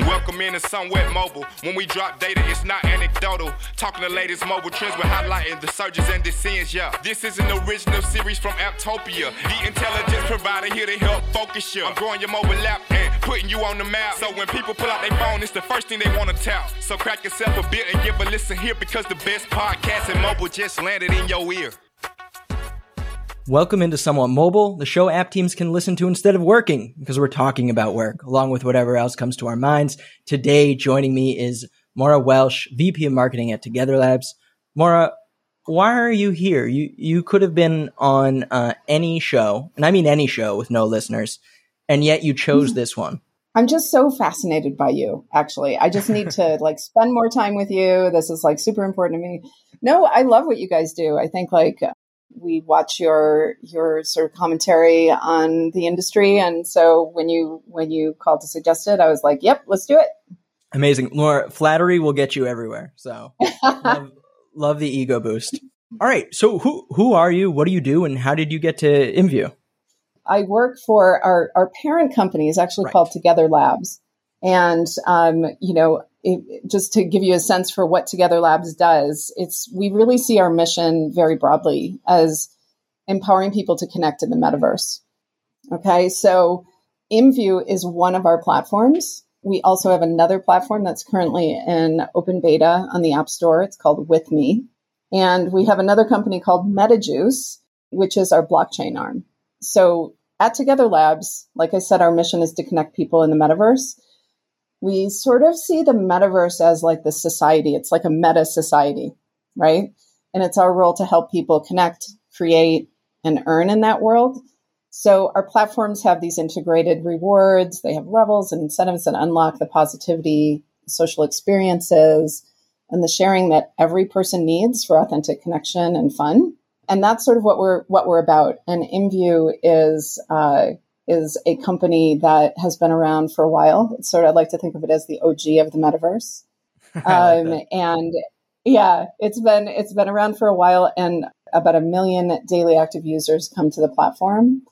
Welcome in into Somewhat Mobile. When we drop data, it's not anecdotal. Talking the latest mobile trends, we're highlighting the surges and the descents. Yeah, this is an original series from Apptopia. the intelligence provider here to help focus you. I'm growing your mobile app and putting you on the map. So when people pull out their phone, it's the first thing they want to tap. So crack yourself a bit and give a listen here because the best podcast in mobile just landed in your ear. Welcome into Somewhat Mobile, the show app teams can listen to instead of working because we're talking about work along with whatever else comes to our minds. Today, joining me is Maura Welsh, VP of Marketing at Together Labs. Maura, why are you here? You you could have been on uh, any show, and I mean any show with no listeners, and yet you chose this one. I'm just so fascinated by you, actually. I just need to like spend more time with you. This is like super important to me. No, I love what you guys do. I think like we watch your your sort of commentary on the industry. And so when you when you called to suggest it i was like yep let's do it. Amazing. Laura. flattery will get you everywhere. So love, love, the ego boost. All right. So who who are you? What do you do? And how did you get to IMVU i work for our our parent company is actually right. called together labs. And um, you know it, just to give you a sense for what Together Labs does, it's we really see our mission very broadly as empowering people to connect in the metaverse. Okay, so IMVU is one of our platforms. We also have another platform that's currently in open beta on the App Store. It's called With Me. And we have another company called MetaJuice, which is our blockchain arm. So at Together Labs, like I said, our mission is to connect people in the metaverse we sort of see the metaverse as like the society. It's like a meta society, right? And it's our role to help people connect, create, and earn in that world. So our platforms have these integrated rewards. They have levels and incentives that unlock the positivity, social experiences, and the sharing that every person needs for authentic connection and fun. And that's sort of what we're what we're about. And IMVU is uh, is a company that has been around for a while. It's sort of, I'd like to think of it as the OG of the metaverse. Um, and yeah, it's been, it's been around for a while and about a million daily active users come to the platform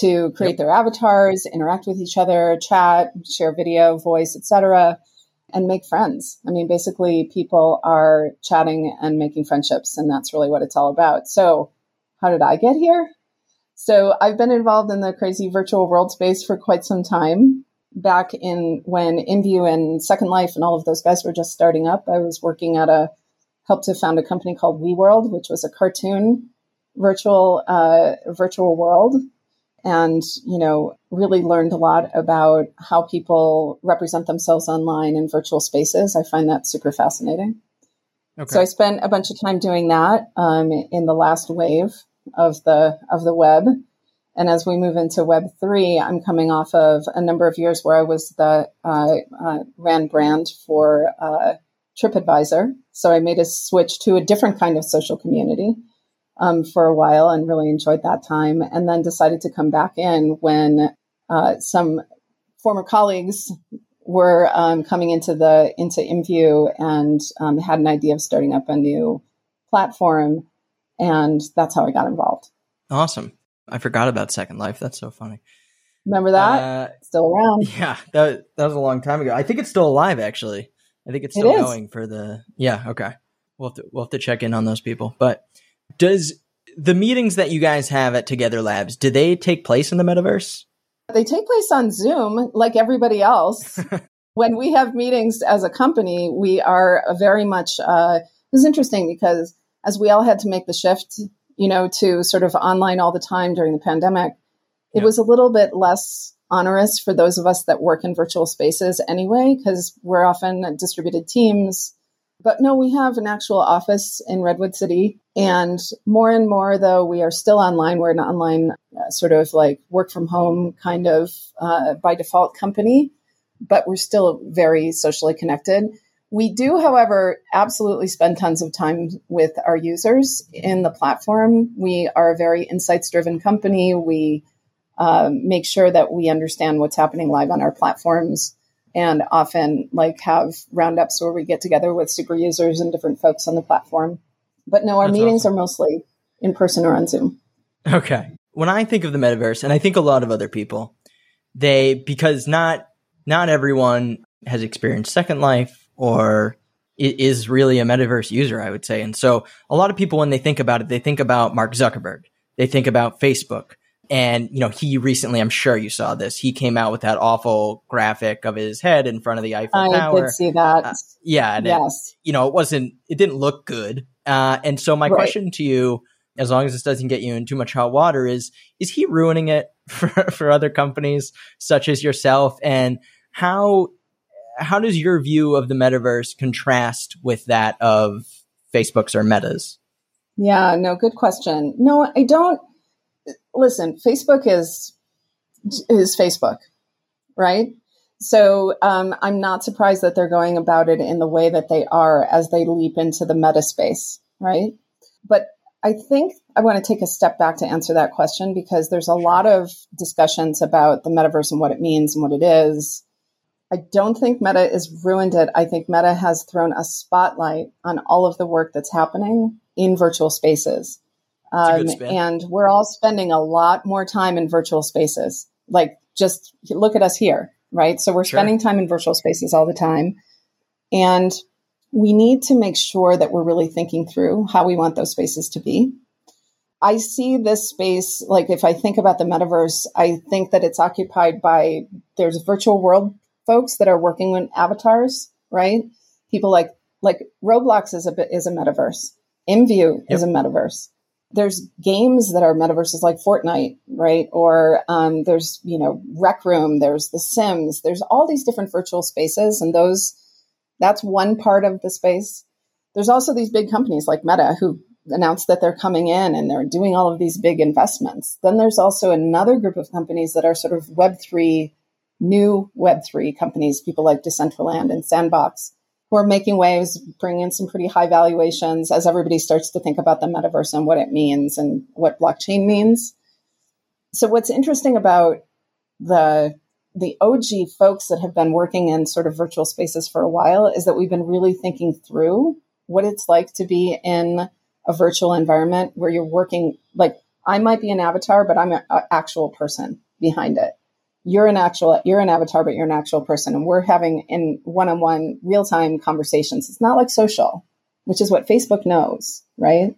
to create yep. their avatars, interact with each other, chat, share video, voice, etc., and make friends. I mean, basically, people are chatting and making friendships, and that's really what it's all about. So, how did I get here? So I've been involved in the crazy virtual world space for quite some time. Back in when IMVU and Second Life and all of those guys were just starting up, I was working at a helped to found a company called WeWorld, which was a cartoon virtual uh, virtual world, and you know really learned a lot about how people represent themselves online in virtual spaces. I find that super fascinating. Okay. So I spent a bunch of time doing that um, in the last wave of the of the web. And as we move into Web three, I'm coming off of a number of years where I was the uh, uh, ran brand for uh, TripAdvisor. So I made a switch to a different kind of social community um, for a while and really enjoyed that time. And then decided to come back in when uh, some former colleagues were um, coming into the into IMVU and um, had an idea of starting up a new platform and that's how I got involved. Awesome. I forgot about Second Life. That's so funny. Remember that? Uh, still around. Yeah, that, that was a long time ago. I think it's still alive, actually. I think it's still it going for the. Yeah, okay. We'll have, to, we'll have to check in on those people. But does the meetings that you guys have at Together Labs, do they take place in the metaverse? They take place on Zoom, like everybody else. when we have meetings as a company, we are very much. Uh, this is interesting because as we all had to make the shift, you know, to sort of online all the time during the pandemic, it was a little bit less onerous for those of us that work in virtual spaces anyway, because we're often distributed teams. But no, we have an actual office in Redwood City. And more and more, though, we are still online. We're an online uh, sort of like work from home kind of uh, by default company, but we're still very socially connected. We do, however, absolutely spend tons of time with our users in the platform. We are a very insights driven company. We um, make sure that we understand what's happening live on our platforms and often like have roundups where we get together with super users and different folks on the platform. But no, our That's meetings awesome. are mostly in person or on Zoom. Okay. When I think of the metaverse, and I think a lot of other people, they, because not not everyone has experienced Second Life or is really a metaverse user, I would say. And so a lot of people, when they think about it, they think about Mark Zuckerberg, they think about Facebook. And, you know, he recently, I'm sure you saw this, he came out with that awful graphic of his head in front of the Eiffel I Tower. I did see that. Uh, yeah. And yes. It, you know, it wasn't, it didn't look good. Uh, and so my right. question to you, as long as this doesn't get you in too much hot water, is, is he ruining it for, for other companies such as yourself? And how how does your view of the metaverse contrast with that of Facebook's or Meta's? Yeah, no, good question. No, I don't. Listen, Facebook is is Facebook, right? So um, I'm not surprised that they're going about it in the way that they are as they leap into the meta space, right? But I think I want to take a step back to answer that question because there's a lot of discussions about the metaverse and what it means and what it is. I don't think Meta has ruined it. I think Meta has thrown a spotlight on all of the work that's happening in virtual spaces. Um, and we're all spending a lot more time in virtual spaces. Like, just look at us here, right? So we're sure. spending time in virtual spaces all the time. And we need to make sure that we're really thinking through how we want those spaces to be. I see this space, like if I think about the metaverse, I think that it's occupied by there's a virtual world folks that are working with avatars, right? People like like Roblox is a bit is a metaverse. IMVU yep. is a metaverse. There's games that are metaverses like Fortnite, right? Or um, there's you know Rec Room. There's The Sims. There's all these different virtual spaces, and those that's one part of the space. There's also these big companies like Meta who announced that they're coming in and they're doing all of these big investments. Then there's also another group of companies that are sort of Web3 new Web3 companies, people like Decentraland and Sandbox, who are making waves, bringing in some pretty high valuations as everybody starts to think about the metaverse and what it means and what blockchain means. So, what's interesting about the the OG folks that have been working in sort of virtual spaces for a while is that we've been really thinking through what it's like to be in a virtual environment where you're working like I might be an avatar, but I'm an actual person behind it you're an actual you're an avatar but you're an actual person. And we're having in one-on-one real-time conversations. It's not like social which is what facebook knows right?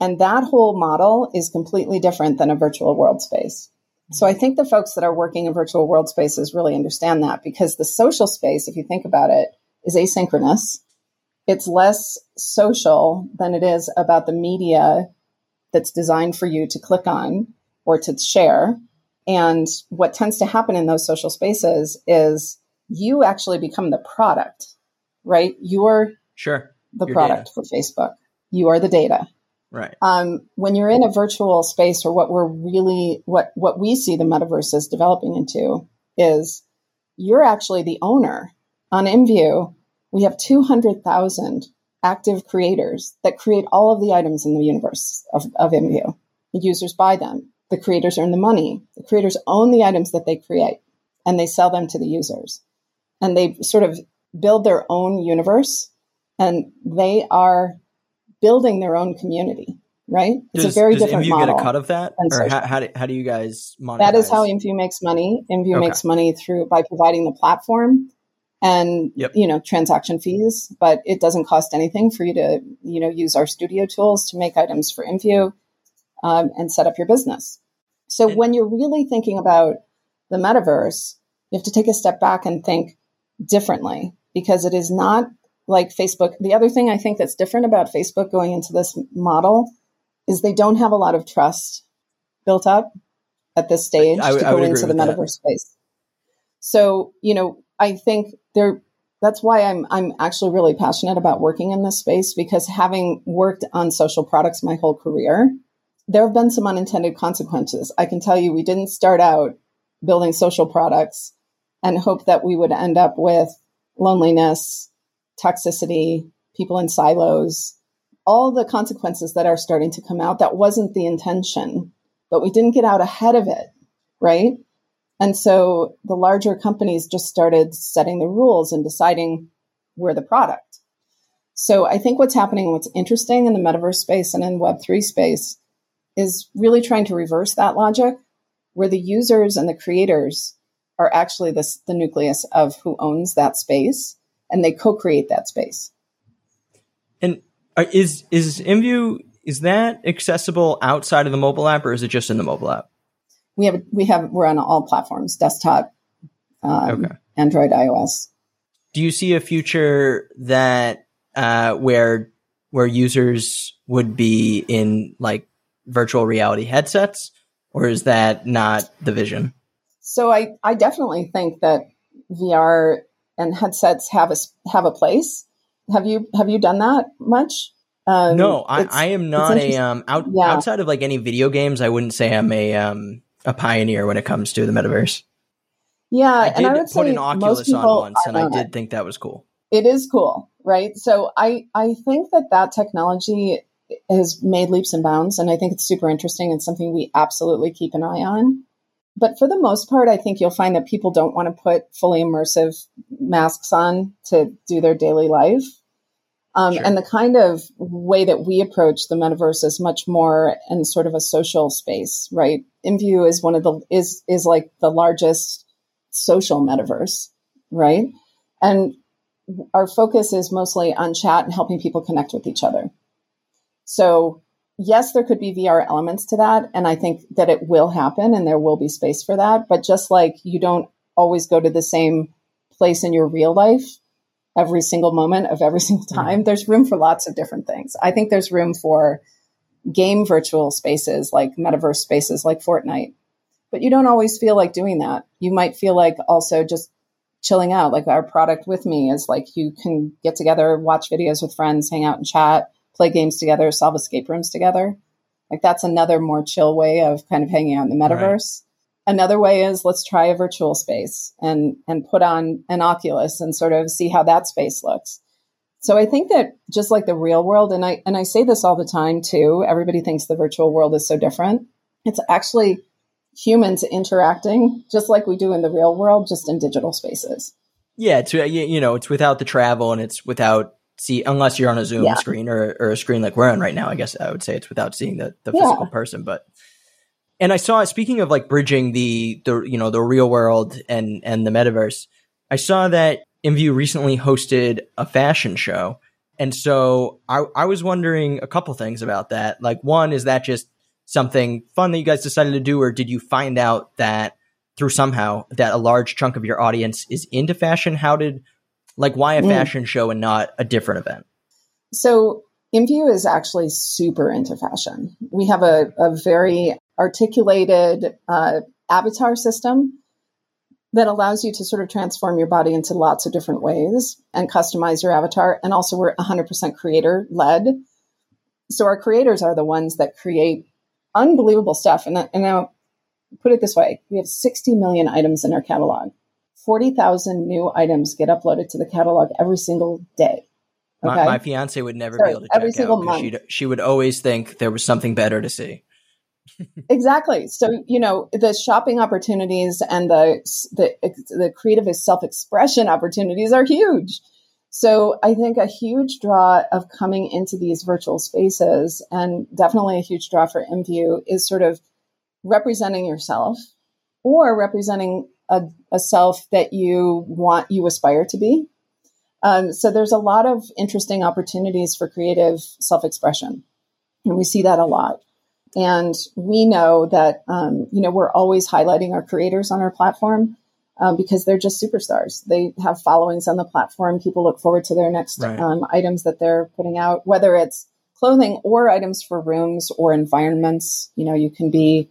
And that whole model is completely different than a virtual world space. So i think the folks that are working in virtual world spaces really understand that because the social space if you think about it is asynchronous. It's less social than it is about the media that's designed for you to click on or to share and what tends to happen in those social spaces is you actually become the product, right? You're sure the Your product data. for Facebook. You are the data. Right. Um, when you're in a virtual space or what we're really what what we see the metaverse is developing into is you're actually the owner. On IMVU, we have 200,000 active creators that create all of the items in the universe of, of IMVU. The users buy them. The creators earn the money. The creators own the items that they create and they sell them to the users. And they sort of build their own universe and they are building their own community, right? It's does, a very different IMVU model. get a cut of that? Or how, how, do, how do you guys monetize? That is how IMVU makes money. IMVU okay. makes money through by providing the platform and yep. you know transaction fees but it doesn't cost anything for you to you know use our studio tools to make items for IMVU um, and set up your business. So when you're really thinking about the metaverse, you have to take a step back and think differently because it is not like Facebook. The other thing I think that's different about Facebook going into this model is they don't have a lot of trust built up at this stage I, to go into the metaverse that. space. So, you know, I think there that's why I'm I'm actually really passionate about working in this space because having worked on social products my whole career, there have been some unintended consequences. I can tell you, we didn't start out building social products and hope that we would end up with loneliness, toxicity, people in silos, all the consequences that are starting to come out. That wasn't the intention, but we didn't get out ahead of it, right? And so the larger companies just started setting the rules and deciding we're the product. So I think what's happening, what's interesting in the metaverse space and in Web3 space is really trying to reverse that logic where the users and the creators are actually this, the nucleus of who owns that space and they co-create that space. And uh, is is IMVU is that accessible outside of the mobile app or is it just in the mobile app? We have we have we're on all platforms, desktop, um, okay. Android, iOS. Do you see a future that uh, where where users would be in like virtual reality headsets, or is that not the vision? So I I definitely think that VR and headsets have a have a place. Have you have you done that much? Um, no, I, I am not a um out, yeah. outside of like any video games. I wouldn't say I'm a um a pioneer when it comes to the metaverse. Yeah, I and I would put an Oculus on once, and I did it. think that was cool. It is cool, right? So I I think that that technology has made leaps and bounds, and I think it's super interesting and something we absolutely keep an eye on. But for the most part, I think you'll find that people don't want to put fully immersive masks on to do their daily life. Um, sure. And the kind of way that we approach the metaverse is much more in sort of a social space, right? IMVU is one of the is is like the largest social metaverse, right? And our focus is mostly on chat and helping people connect with each other. So yes, there could be VR elements to that. And I think that it will happen and there will be space for that. But just like you don't always go to the same place in your real life every single moment of every single mm-hmm. time, mm-hmm. there's room for lots of different things. I think there's room for game virtual spaces like metaverse spaces like Fortnite. But you don't always feel like doing that. You might feel like also just chilling out. Like our product with me is like you can get together, watch videos with friends, hang out and chat play games together, solve escape rooms together. Like that's another more chill way of kind of hanging out in the metaverse. Right. Another way is let's try a virtual space and and put on an Oculus and sort of see how that space looks. So I think that just like the real world, and I and I say this all the time too, everybody thinks the virtual world is so different. It's actually humans interacting just like we do in the real world, just in digital spaces. Yeah, it's you know, it's without the travel and it's without see unless you're on a Zoom yeah. screen or, or a screen like we're on right now. I guess I would say it's without seeing the, the yeah. physical person. But and I saw speaking of like bridging the the you know the real world and and the metaverse, I saw that IMVU recently hosted a fashion show. And so I, I was wondering a couple things about that. Like one, is that just something fun that you guys decided to do, or did you find out that through somehow that a large chunk of your audience is into fashion? How did like, why a mm. fashion show and not a different event? So, IMVU is actually super into fashion. We have a, a very articulated uh, avatar system that allows you to sort of transform your body into lots of different ways and customize your avatar. And also, we're 100% creator led. So, our creators are the ones that create unbelievable stuff. And, and now, put it this way we have 60 million items in our catalog. 40,000 new items get uploaded to the catalog every single day. Okay? My, my fiance would never Sorry, be able to every single month. She would always think there was something better to see. exactly. So you know the shopping opportunities and the the the creative self expression opportunities are huge. So I think a huge draw of coming into these virtual spaces, and definitely a huge draw for IMVU, is sort of representing yourself or representing a, a self that you want, you aspire to be. Um, so there's a lot of interesting opportunities for creative self expression. And we see that a lot. And we know that, um, you know, we're always highlighting our creators on our platform um, because they're just superstars. They have followings on the platform. People look forward to their next right. um, items that they're putting out, whether it's clothing or items for rooms or environments. You know, you can be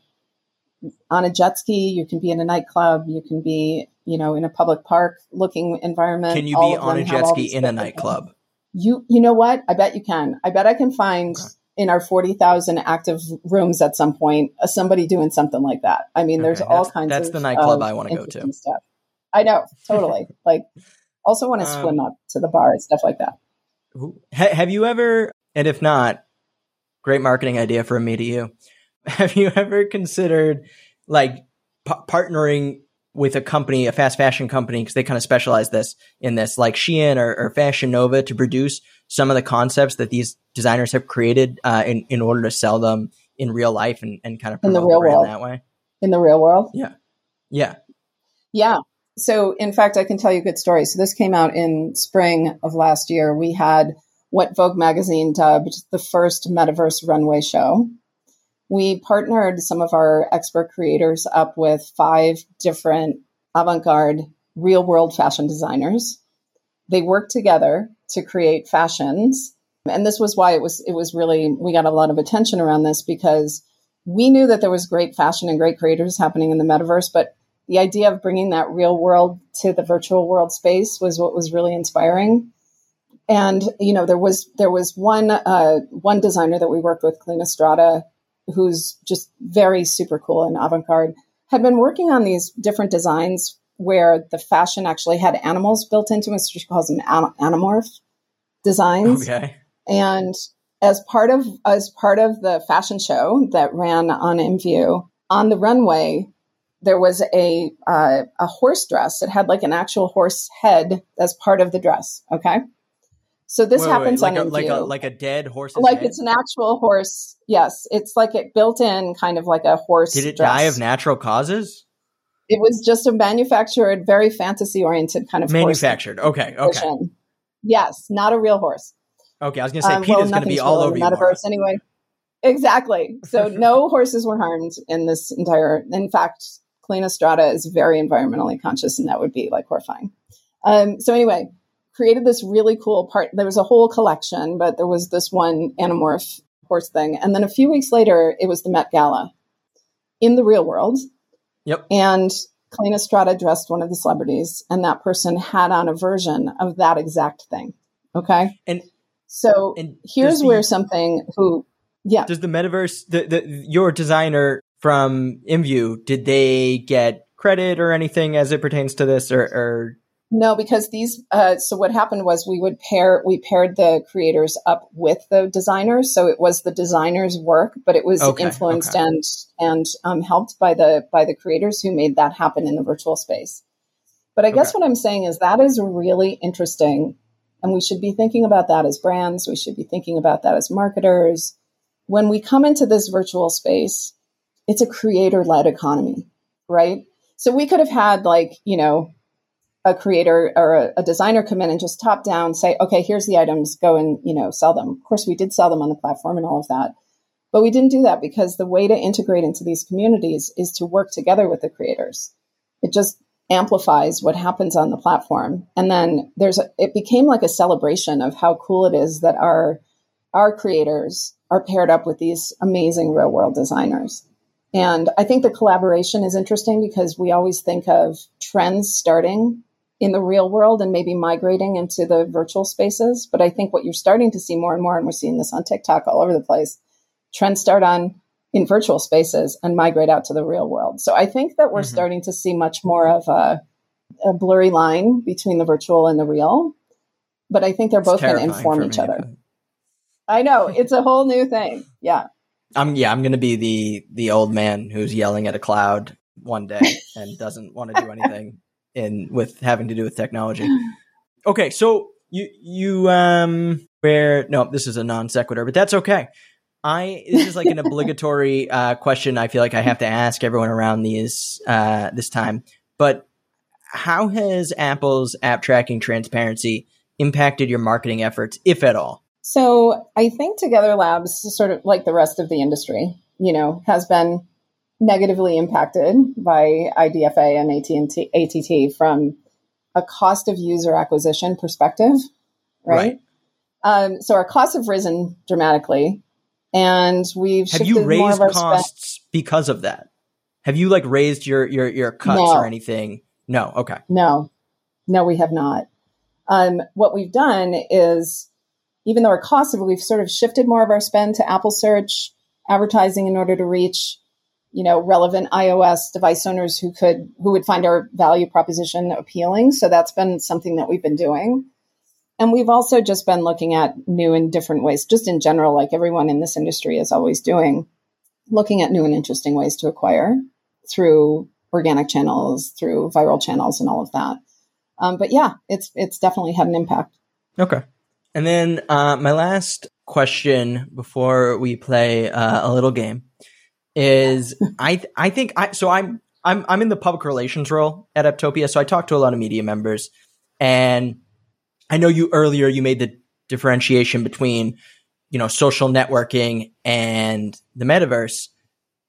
on a jet ski, you can be in a nightclub, you can be, you know, in a public park looking environment. Can you be on a jet ski in a nightclub? You you know what? I bet you can. I bet I can find okay. in our 40,000 active rooms at some point uh, somebody doing something like that. I mean, there's okay, all kinds that's of That's the nightclub I want to go to. Stuff. I know, totally. like also want to um, swim up to the bar and stuff like that. Have you ever and if not, great marketing idea from me to you have you ever considered like p- partnering with a company, a fast fashion company, because they kind of specialize this in this, like Shein or, or, Fashion Nova, to produce some of the concepts that these designers have created uh, in in order to sell them in real life and, and kind of in the real world that way. In the real world, yeah, yeah. Yeah. So, in fact, I can tell you a good story. So, this came out in spring of last year. We had what Vogue magazine dubbed the first metaverse runway show. We partnered some of our expert creators up with five different avant garde real world fashion designers. They worked together to create fashions. And this was why it was, it was really, we got a lot of attention around this because we knew that there was great fashion and great creators happening in the metaverse, but the idea of bringing that real world to the virtual world space was what was really inspiring. And you know, there was there was one uh, one designer that we worked with, Collina Strada, who's just very super cool and avant garde, had been working on these different designs where the fashion actually had animals built into it. So she calls them animorph designs. Okay. And as part of as part of the fashion show that ran on IMVU on the runway, there was a uh, a horse dress. It had like an actual horse head as part of the dress. Okay. So this wait, happens wait, like on a, like a like a dead horse. Like head? it's an actual horse. Yes, it's like it built in, kind of like a horse. Did it dress. die of natural causes? It was just a manufactured, very fantasy oriented kind of manufactured. okay, okay. Version. Yes, not a real horse. Okay, I was going to say um, Peter's well, going to be all over metaverse anyway. Exactly. So no horses were harmed in this entire. In fact, Collina Strada is very environmentally conscious, and that would be like horrifying. Um, so anyway, created this really cool part. There was a whole collection, but there was this one anamorph horse thing, and then a few weeks later, it was the Met Gala in the real world. Yep. And Collina Strada dressed one of the celebrities, and that person had on a version of that exact thing. Okay. And so and here's the, where something who, yeah. Does the metaverse, the, the your designer from IMVU, did they get credit or anything as it pertains to this, or, or no, because these. Uh, so what happened was we would pair. We paired the creators up with the designers, so it was the designers' work, but it was okay, influenced okay. and and um, helped by the by the creators who made that happen in the virtual space. But I guess okay. what I'm saying is that is really interesting, and we should be thinking about that as brands. We should be thinking about that as marketers. When we come into this virtual space, it's a creator-led economy, right? So we could have had like you know a creator or a, a, designer come in and just top down say, okay, here's the items, go and, you know, sell them. Of course, we did sell them on the platform and all of that. But we didn't do that because the way to integrate into these communities is to work together with the creators. It just amplifies what happens on the platform. And then there's a, it became like a celebration of how cool it is that our our creators are paired up with these amazing real world designers. And I think the collaboration is interesting because we always think of trends starting in the real world and maybe migrating into the virtual spaces. But I think what you're starting to see more and more, and we're seeing this on TikTok all over the place, trends start on in virtual spaces and migrate out to the real world. So I think that we're mm-hmm. starting to see much more of a, a, blurry line between the virtual and the real. But I think they're it's both going to inform each other. I know it's a whole new thing. Yeah. I'm yeah, I'm gonna be the the old man who's yelling at a cloud one day and doesn't want to do anything in with having to do with technology. Okay, so you you um where no, this is a non sequitur, but that's okay. I this is like an obligatory uh, question. I feel like I have to ask everyone around these uh, this time. But how has Apple's app tracking transparency impacted your marketing efforts, if at all? So I think Together Labs, sort of like the rest of the industry, you know, has been negatively impacted by IDFA and AT&T, ATT from a cost of user acquisition perspective, right? right. Um, so our costs have risen dramatically, and we've have you raised costs spend- because of that? Have you like raised your your your cuts no. or anything? No. Okay. No, no, we have not. Um, what we've done is, even though our costs have, we've sort of shifted more of our spend to Apple Search advertising in order to reach you know, relevant iOS device owners who could, who would find our value proposition appealing. So that's been something that we've been doing. And we've also just been looking at new and different ways, just in general, like everyone in this industry is always doing, looking at new and interesting ways to acquire through organic channels, through viral channels, and all of that. Um, but yeah, it's it's definitely had an impact. Okay. And then uh, my last question before we play uh, a little game is I I think I so I'm I'm I'm in the public relations role at Apptopia, so I talk to a lot of media members, and I know you earlier you made the differentiation between you know social networking and the metaverse,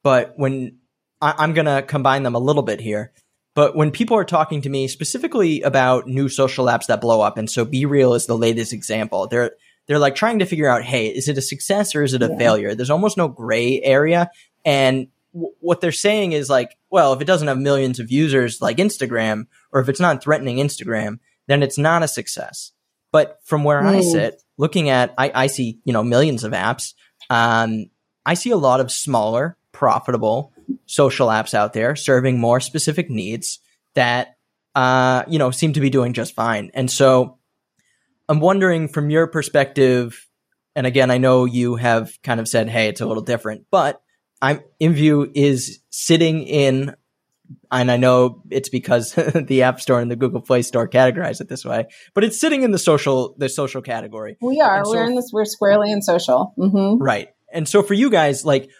but when I, I'm gonna combine them a little bit here. But when people are talking to me specifically about new social apps that blow up, and so BeReal is the latest example, they're they're like trying to figure out, hey, is it a success or is it a yeah. failure? There's almost no gray area, and w- what they're saying is like, well, if it doesn't have millions of users like Instagram, or if it's not threatening Instagram, then it's not a success. But from where mm. I sit, looking at, I, I see you know millions of apps. Um, I see a lot of smaller, profitable social apps out there serving more specific needs that uh, you know seem to be doing just fine. And so I'm wondering from your perspective, and again, I know you have kind of said, "Hey, it's a little different," but I'm IMVU is sitting in, and I know it's because the App Store and the Google Play Store categorize it this way, but it's sitting in the social the social category. We are. So, we're in this. We're squarely in social. Mm-hmm. Right. And so for you guys, like,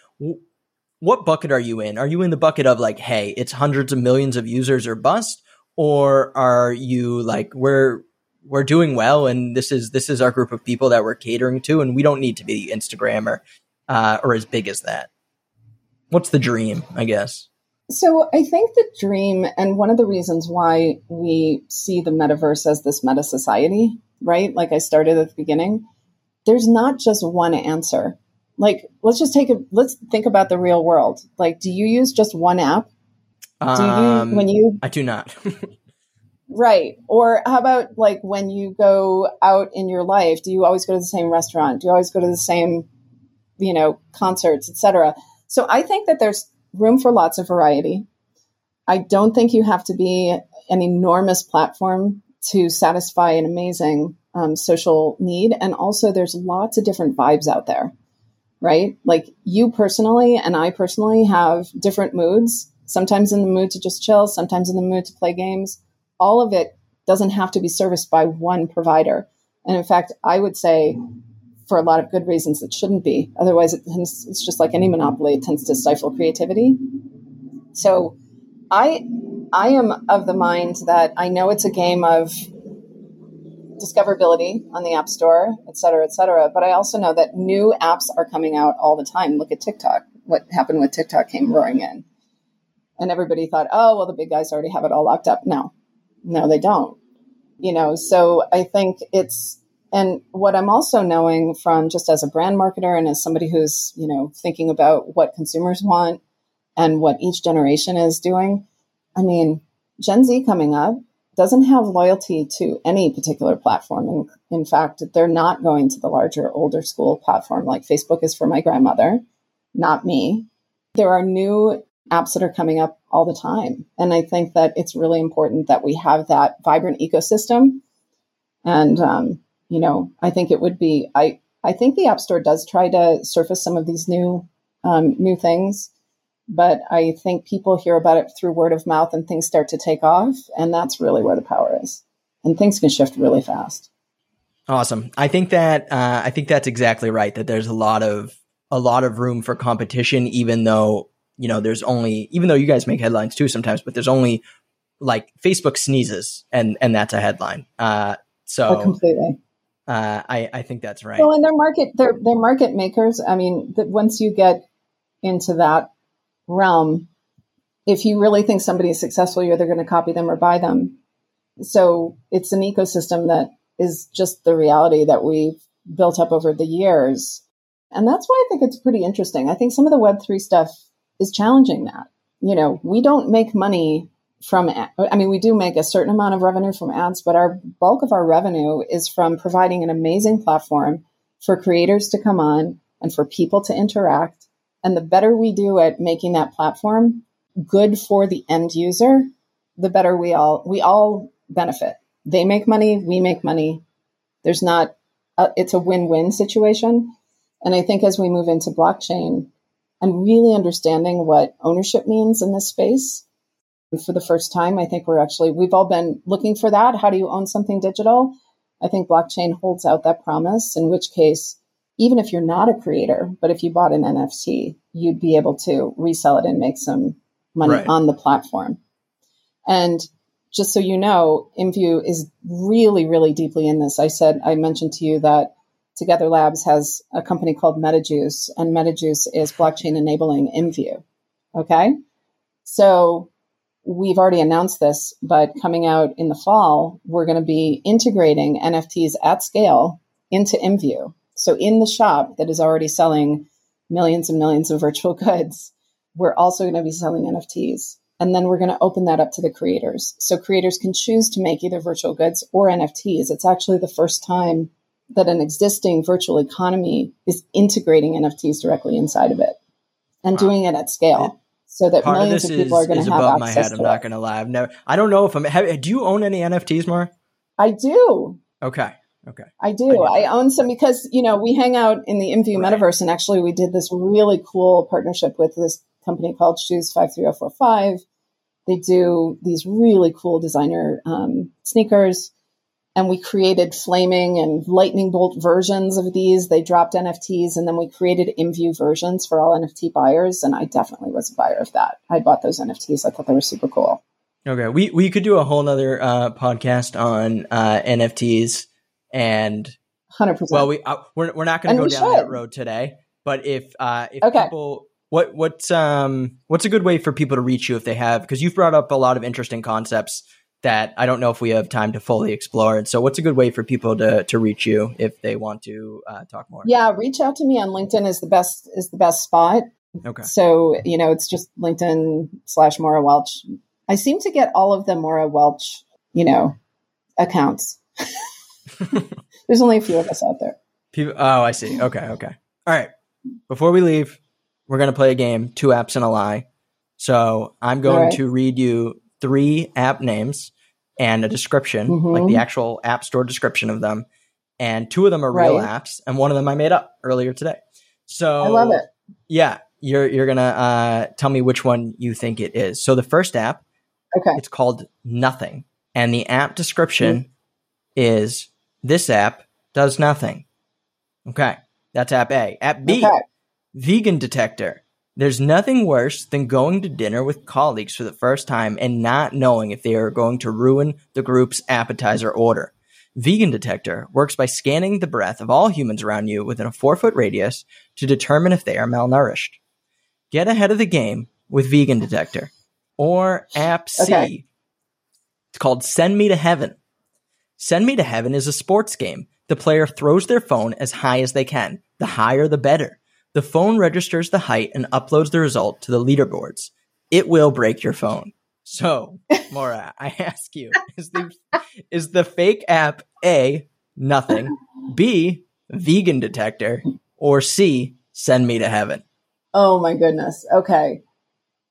what bucket are you in? Are you in the bucket of like, hey, it's hundreds of millions of users or bust, or are you like we're we're doing well and this is this is our group of people that we're catering to and we don't need to be Instagram or uh, or as big as that? What's the dream? I guess. So I think the dream, and one of the reasons why we see the metaverse as this meta society, right? Like I started at the beginning, there's not just one answer like let's just take a let's think about the real world like do you use just one app do you um, when you i do not right or how about like when you go out in your life do you always go to the same restaurant do you always go to the same you know concerts etc so i think that there's room for lots of variety i don't think you have to be an enormous platform to satisfy an amazing um, social need and also there's lots of different vibes out there right? Like you personally and I personally have different moods, sometimes in the mood to just chill, sometimes in the mood to play games. All of it doesn't have to be serviced by one provider. And in fact, I would say for a lot of good reasons it shouldn't be. Otherwise, it tends, it's just like any monopoly, it tends to stifle creativity. So I I am of the mind that I know it's a game of discoverability on the App Store, et cetera, et cetera. But I also know that new apps are coming out all the time. Look at TikTok. What happened with TikTok came roaring in. And everybody thought, oh, well, the big guys already have it all locked up. No, no, they don't. You know, so I think it's, and what I'm also knowing from just as a brand marketer and as somebody who's, you know, thinking about what consumers want and what each generation is doing, I mean, Gen Z coming up, doesn't have loyalty to any particular platform. And in fact, they're not going to the larger, older school platform like Facebook is for my grandmother, not me. There are new apps that are coming up all the time. And I think that it's really important that we have that vibrant ecosystem. And, um, you know, I think it would be, I, I think the App Store does try to surface some of these new, um, new things but I think people hear about it through word of mouth and things start to take off. And that's really where the power is. And things can shift really fast. Awesome. I think that, uh, I think that's exactly right. That there's a lot of, a lot of room for competition, even though, you know, there's only, even though you guys make headlines too sometimes, but there's only like Facebook sneezes and, and that's a headline. Uh, so oh, completely. Uh, I, I think that's right. Well, and they're market, they're, they're market makers. I mean, once you get into that realm, if you really think somebody is successful, you're either going to copy them or buy them. So it's an ecosystem that is just the reality that we've built up over the years. And that's why I think it's pretty interesting. I think some of the Web3 stuff is challenging that. You know, we don't make money from, I mean, we do make a certain amount of revenue from ads, but our bulk of our revenue is from providing an amazing platform for creators to come on and for people to interact and the better we do at making that platform good for the end user, the better we all we all benefit. They make money, we make money. There's not a, it's a win-win situation. And I think as we move into blockchain and really understanding what ownership means in this space, for the first time, I think we're actually we've all been looking for that. How do you own something digital? I think blockchain holds out that promise, in which case even if you're not a creator, but if you bought an NFT, you'd be able to resell it and make some money right. on the platform. And just so you know, IMVU is really, really deeply in this. I said, I mentioned to you that Together Labs has a company called MetaJuice, and MetaJuice is blockchain enabling IMVU. Okay. So we've already announced this, but coming out in the fall, we're going to be integrating NFTs at scale into IMVU. So in the shop that is already selling millions and millions of virtual goods, we're also going to be selling NFTs. And then we're going to open that up to the creators. So creators can choose to make either virtual goods or NFTs. It's actually the first time that an existing virtual economy is integrating NFTs directly inside of it and wow. doing it at scale. So that Part millions of, of people is, are going to have above my head. I'm not going to lie. I've never. I don't know if I'm. Have, do you own any NFTs, Maura? I do. Okay. Okay. I do. I, I, own some because, you know, we hang out in the IMVU right. metaverse and actually we did this really cool partnership with this company called Shoes 53045. They do these really cool designer um, sneakers. And we created flaming and lightning bolt versions of these. They dropped NFTs and then we created InView versions for all NFT buyers. And I definitely was a buyer of that. I bought those NFTs. I thought they were super cool. Okay. We, we could do a whole nother uh, podcast on uh, NFTs and 100%. Well, we uh, we're, we're not going to go down should. that road today, but if uh if okay. people what what's um what's a good way for people to reach you if they have because you've brought up a lot of interesting concepts that I don't know if we have time to fully explore. And so, what's a good way for people to to reach you if they want to uh, talk more? Yeah, reach out to me on LinkedIn is the best is the best spot. Okay. So you know, it's just LinkedIn slash Maura Welch. I seem to get all of the Maura Welch, you know, accounts. There's only a few of us out there. People, oh, I see. Okay, okay. All right. Before we leave, we're going to play a game, two apps and a lie. So I'm going right. to read you three app names and a description, mm-hmm. like the actual app store description of them. And two of them are real apps, and one of them I made up earlier today. So I love it. Yeah, you're you're gonna uh, tell me which one you think it is. So the first app, okay, it's called Nothing, and the app description mm-hmm. is this app does nothing. Okay. That's app A. App B, okay. vegan detector. There's nothing worse than going to dinner with colleagues for the first time and not knowing if they are going to ruin the group's appetizer order. Vegan Detector works by scanning the breath of all humans around you within a four foot radius to determine if they are malnourished. Get ahead of the game with Vegan Detector. Or App C. Okay. It's called Send Me to Heaven. Send Me to Heaven is a sports game. The player throws their phone as high as they can. The higher, the better. The phone registers the height and uploads the result to the leaderboards. It will break your phone. So, Maura, I ask you, is the is the fake app A nothing, B vegan detector, or C send me to heaven? Oh my goodness. Okay.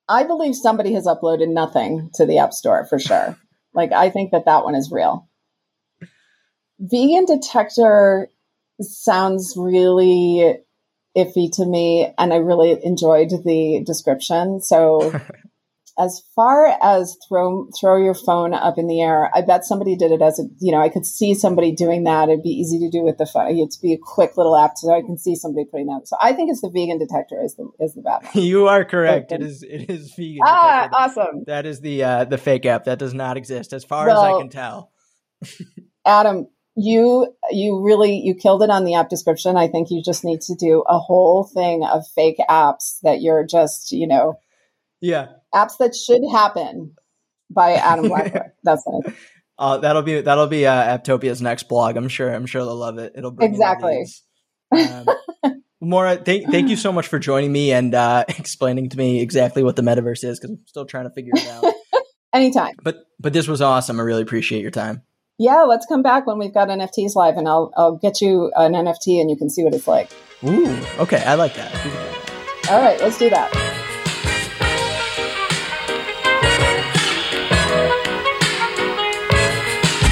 I believe somebody has uploaded nothing to the App Store for sure. like I think that that one is real. Vegan detector sounds really iffy to me, and I really enjoyed the description. So, as far as throw throw your phone up in the air, I bet somebody did it as a you know I could see somebody doing that. It'd be easy to do with the phone. It'd be a quick little app, so I can see somebody putting that. So I think it's the vegan detector is the is the bad one. you are correct. It is it is vegan. Ah, detector. awesome. That is the uh, the fake app that does not exist, as far well, as I can tell. Adam, you you really you killed it on the app description. I think you just need to do a whole thing of fake apps that you're just, you know, yeah, apps that should happen by Adam Blackwood. That's it. Uh, that'll be that'll be uh, Apptopia's next blog. I'm sure. I'm sure they'll love it. It'll bring exactly. Um, Maura, thank thank you so much for joining me and uh, explaining to me exactly what the metaverse is because I'm still trying to figure it out. Anytime. But but this was awesome. I really appreciate your time yeah, let's come back when we've got NFTs live, and I'll I'll get you an NFT, and you can see what it's like. Ooh, okay, I like that. All right, let's do that.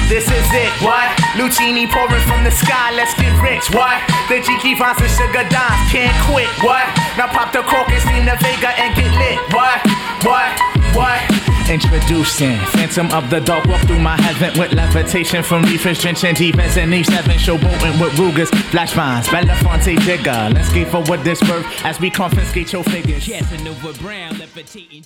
This is it, what? Lucini pouring from the sky, let's get rich, what? The Jiki Vance and Sugar Dimes can't quit, what? Now pop the cork and steam the Vega and get lit, what? What? What? Introducing Phantom of the Dark, walk through my heaven with levitation from reefers, drenching defense and each seven showboating with Rugers, flash vines, Belafonte Jigger. Let's skate for what this worth as we confiscate your figures. Casanova Brown, levitating.